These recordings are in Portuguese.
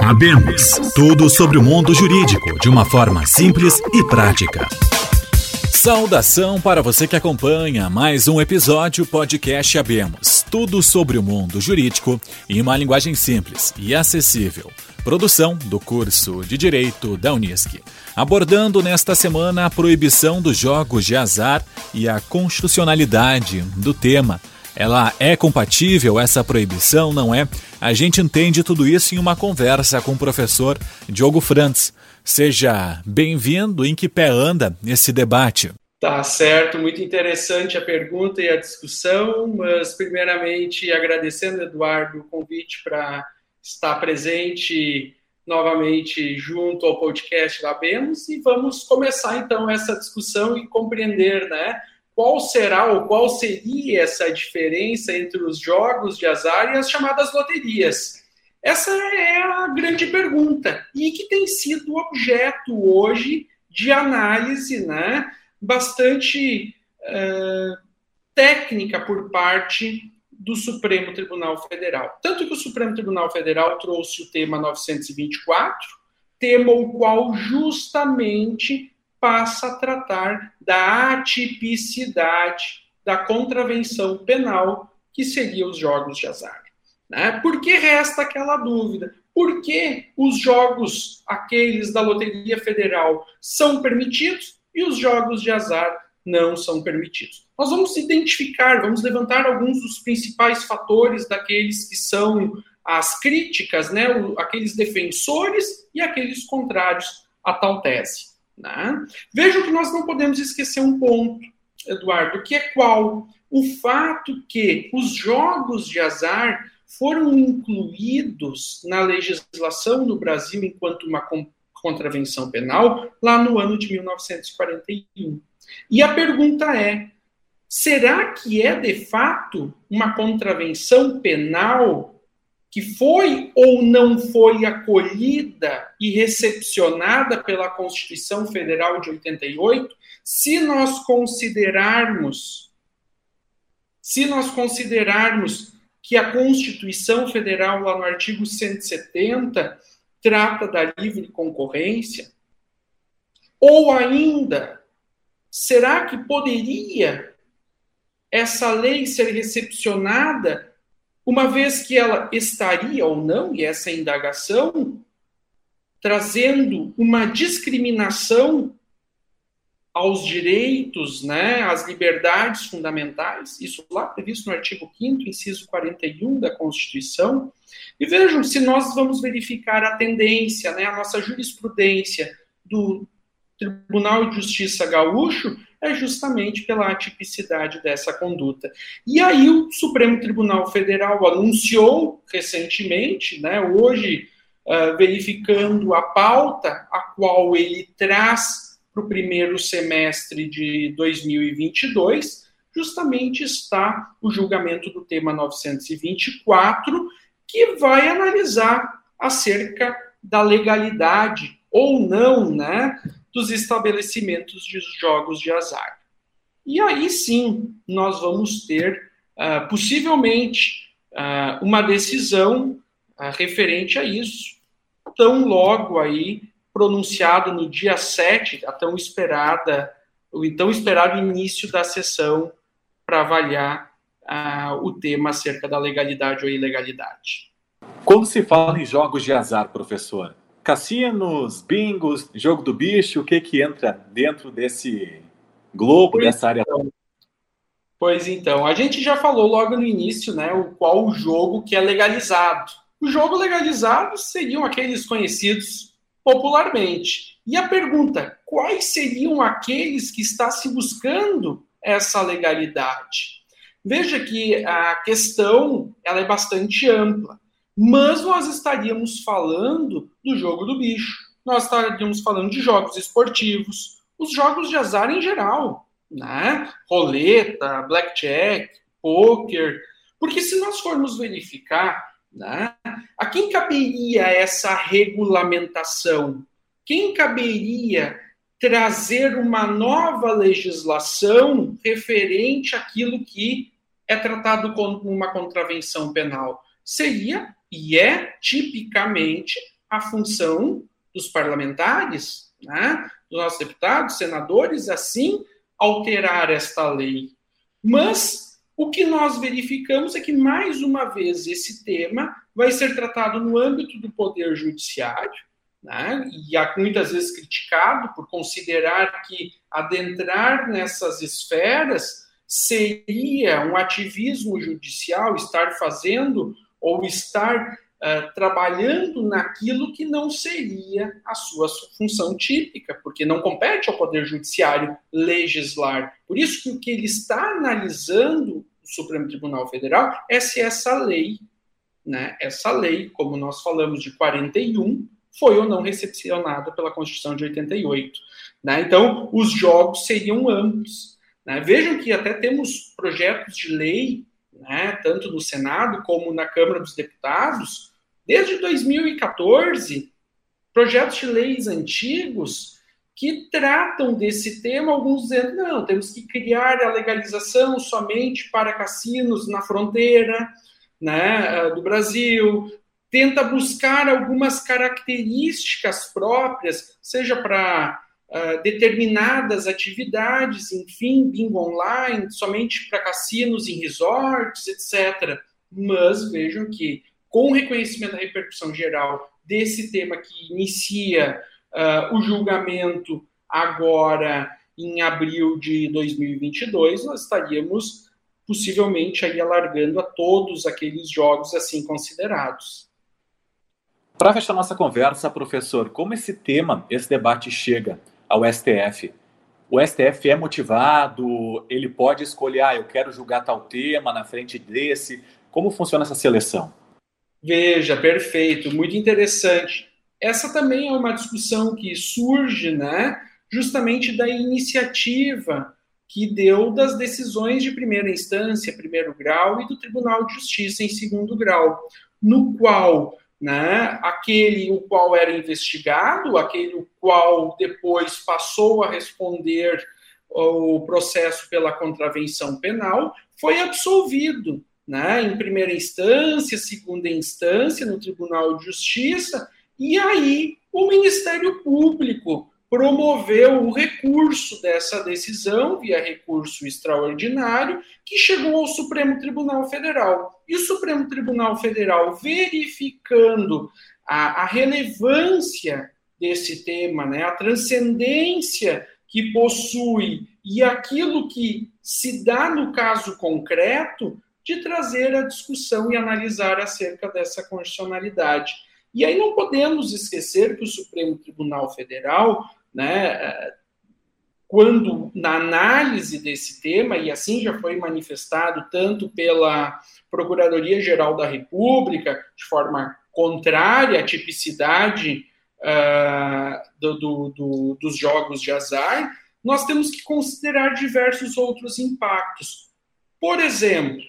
Abemos tudo sobre o mundo jurídico de uma forma simples e prática. Saudação para você que acompanha mais um episódio podcast Abemos. Tudo sobre o mundo jurídico em uma linguagem simples e acessível. Produção do curso de Direito da Unisc. Abordando nesta semana a proibição dos jogos de azar e a constitucionalidade do tema ela é compatível, essa proibição, não é? A gente entende tudo isso em uma conversa com o professor Diogo Frantz. Seja bem-vindo. Em que pé anda esse debate? Tá certo, muito interessante a pergunta e a discussão, mas primeiramente agradecendo, Eduardo, o convite para estar presente novamente junto ao podcast da Bemos e vamos começar então essa discussão e compreender, né? Qual será ou qual seria essa diferença entre os jogos de azar e as chamadas loterias? Essa é a grande pergunta e que tem sido objeto hoje de análise né, bastante uh, técnica por parte do Supremo Tribunal Federal. Tanto que o Supremo Tribunal Federal trouxe o tema 924, tema o qual justamente passa a tratar da atipicidade da contravenção penal, que seria os jogos de azar. Né? Por que resta aquela dúvida? Por que os jogos, aqueles da Loteria Federal, são permitidos e os jogos de azar não são permitidos? Nós vamos identificar, vamos levantar alguns dos principais fatores daqueles que são as críticas, né? aqueles defensores e aqueles contrários a tal tese. Né? Veja que nós não podemos esquecer um ponto, Eduardo, que é qual? O fato que os jogos de azar foram incluídos na legislação do Brasil enquanto uma contravenção penal lá no ano de 1941. E a pergunta é: será que é de fato uma contravenção penal que foi ou não foi acolhida e recepcionada pela Constituição Federal de 88, se nós considerarmos se nós considerarmos que a Constituição Federal lá no artigo 170 trata da livre concorrência, ou ainda será que poderia essa lei ser recepcionada uma vez que ela estaria ou não, e essa indagação, trazendo uma discriminação aos direitos, né, às liberdades fundamentais, isso lá previsto no artigo 5 inciso 41 da Constituição. E vejam, se nós vamos verificar a tendência, né, a nossa jurisprudência do Tribunal de Justiça Gaúcho, é justamente pela atipicidade dessa conduta. E aí o Supremo Tribunal Federal anunciou recentemente, né, hoje, uh, verificando a pauta a qual ele traz para o primeiro semestre de 2022, justamente está o julgamento do tema 924, que vai analisar acerca da legalidade ou não, né, dos estabelecimentos de jogos de azar. E aí sim nós vamos ter, uh, possivelmente, uh, uma decisão uh, referente a isso, tão logo aí pronunciado no dia 7, a tão esperada, o então esperado início da sessão para avaliar o tema acerca da legalidade ou ilegalidade. Quando se fala em jogos de azar, professor, cassinos, bingos, jogo do bicho, o que que entra dentro desse globo, pois dessa área? Então, pois então, a gente já falou logo no início, né, o qual o jogo que é legalizado. O jogo legalizado seriam aqueles conhecidos popularmente. E a pergunta, quais seriam aqueles que está se buscando essa legalidade? Veja que a questão ela é bastante ampla. Mas nós estaríamos falando do jogo do bicho, nós estaríamos falando de jogos esportivos, os jogos de azar em geral, né? Roleta, blackjack, poker. Porque se nós formos verificar, né, a quem caberia essa regulamentação? Quem caberia trazer uma nova legislação referente àquilo que é tratado como uma contravenção penal? Seria e é tipicamente a função dos parlamentares, né, dos nossos deputados, senadores, assim alterar esta lei. Mas o que nós verificamos é que, mais uma vez, esse tema vai ser tratado no âmbito do Poder Judiciário, né? e há muitas vezes criticado por considerar que adentrar nessas esferas seria um ativismo judicial, estar fazendo ou estar uh, trabalhando naquilo que não seria a sua função típica, porque não compete ao Poder Judiciário legislar. Por isso que o que ele está analisando, o Supremo Tribunal Federal, é se essa lei, né, essa lei, como nós falamos de 41, foi ou não recepcionada pela Constituição de 88. Né? Então, os jogos seriam amplos. Né? Vejam que até temos projetos de lei, né, tanto no Senado como na Câmara dos Deputados, desde 2014, projetos de leis antigos que tratam desse tema, alguns dizendo, não, temos que criar a legalização somente para cassinos na fronteira né, do Brasil, tenta buscar algumas características próprias, seja para uh, determinadas atividades, enfim, bingo online, somente para cassinos em resorts, etc. Mas vejam que, com o reconhecimento da repercussão geral desse tema que inicia uh, o julgamento agora em abril de 2022, nós estaríamos possivelmente aí alargando a todos aqueles jogos assim considerados. Para fechar nossa conversa, professor, como esse tema, esse debate chega ao STF? O STF é motivado? Ele pode escolher, ah, eu quero julgar tal tema na frente desse? Como funciona essa seleção? Veja, perfeito, muito interessante. Essa também é uma discussão que surge, né, justamente da iniciativa que deu das decisões de primeira instância, primeiro grau, e do Tribunal de Justiça em segundo grau, no qual né? aquele o qual era investigado, aquele o qual depois passou a responder o processo pela contravenção penal, foi absolvido, né? em primeira instância, segunda instância, no Tribunal de Justiça, e aí o Ministério Público promoveu o recurso dessa decisão, via recurso extraordinário, que chegou ao Supremo Tribunal Federal. E o Supremo Tribunal Federal, verificando a, a relevância desse tema, né, a transcendência que possui e aquilo que se dá no caso concreto, de trazer a discussão e analisar acerca dessa constitucionalidade. E aí não podemos esquecer que o Supremo Tribunal Federal, né, quando na análise desse tema, e assim já foi manifestado tanto pela Procuradoria-Geral da República, de forma contrária à tipicidade uh, do, do, do, dos jogos de azar, nós temos que considerar diversos outros impactos. Por exemplo,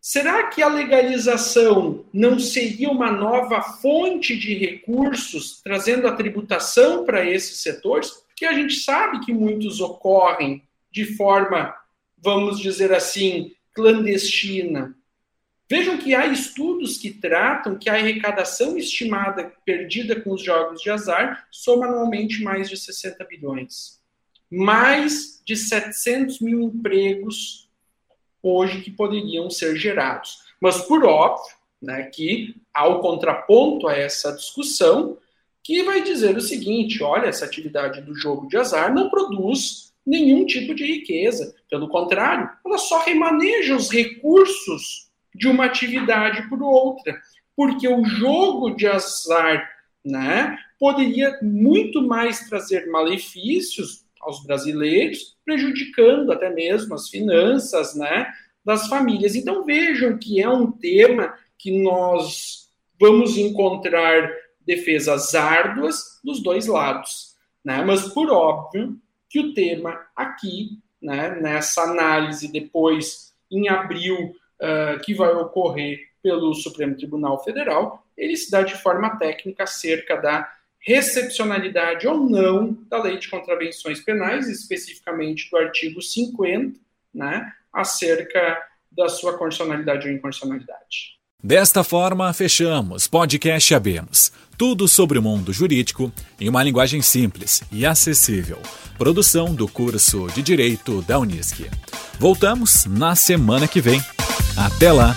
Será que a legalização não seria uma nova fonte de recursos, trazendo a tributação para esses setores? Porque a gente sabe que muitos ocorrem de forma, vamos dizer assim, clandestina. Vejam que há estudos que tratam que a arrecadação estimada perdida com os jogos de azar soma anualmente mais de 60 bilhões. Mais de 700 mil empregos hoje que poderiam ser gerados. Mas, por óbvio, né, que há o contraponto a essa discussão, que vai dizer o seguinte: olha, essa atividade do jogo de azar não produz nenhum tipo de riqueza. Pelo contrário, ela só remaneja os recursos de uma atividade por outra. Porque o jogo de azar né, poderia muito mais trazer malefícios aos brasileiros, prejudicando até mesmo as finanças né, das famílias. Então vejam que é um tema que nós vamos encontrar defesas árduas dos dois lados. Né? Mas, por óbvio, que o tema aqui, né, nessa análise depois, em abril, uh, que vai ocorrer pelo Supremo Tribunal Federal, ele se dá de forma técnica acerca da recepcionalidade ou não da lei de contravenções penais, especificamente do artigo 50, né, acerca da sua condicionalidade ou incondicionalidade. Desta forma, fechamos Podcast Abemos. Tudo sobre o mundo jurídico em uma linguagem simples e acessível. Produção do curso de Direito da Unisc. Voltamos na semana que vem. Até lá!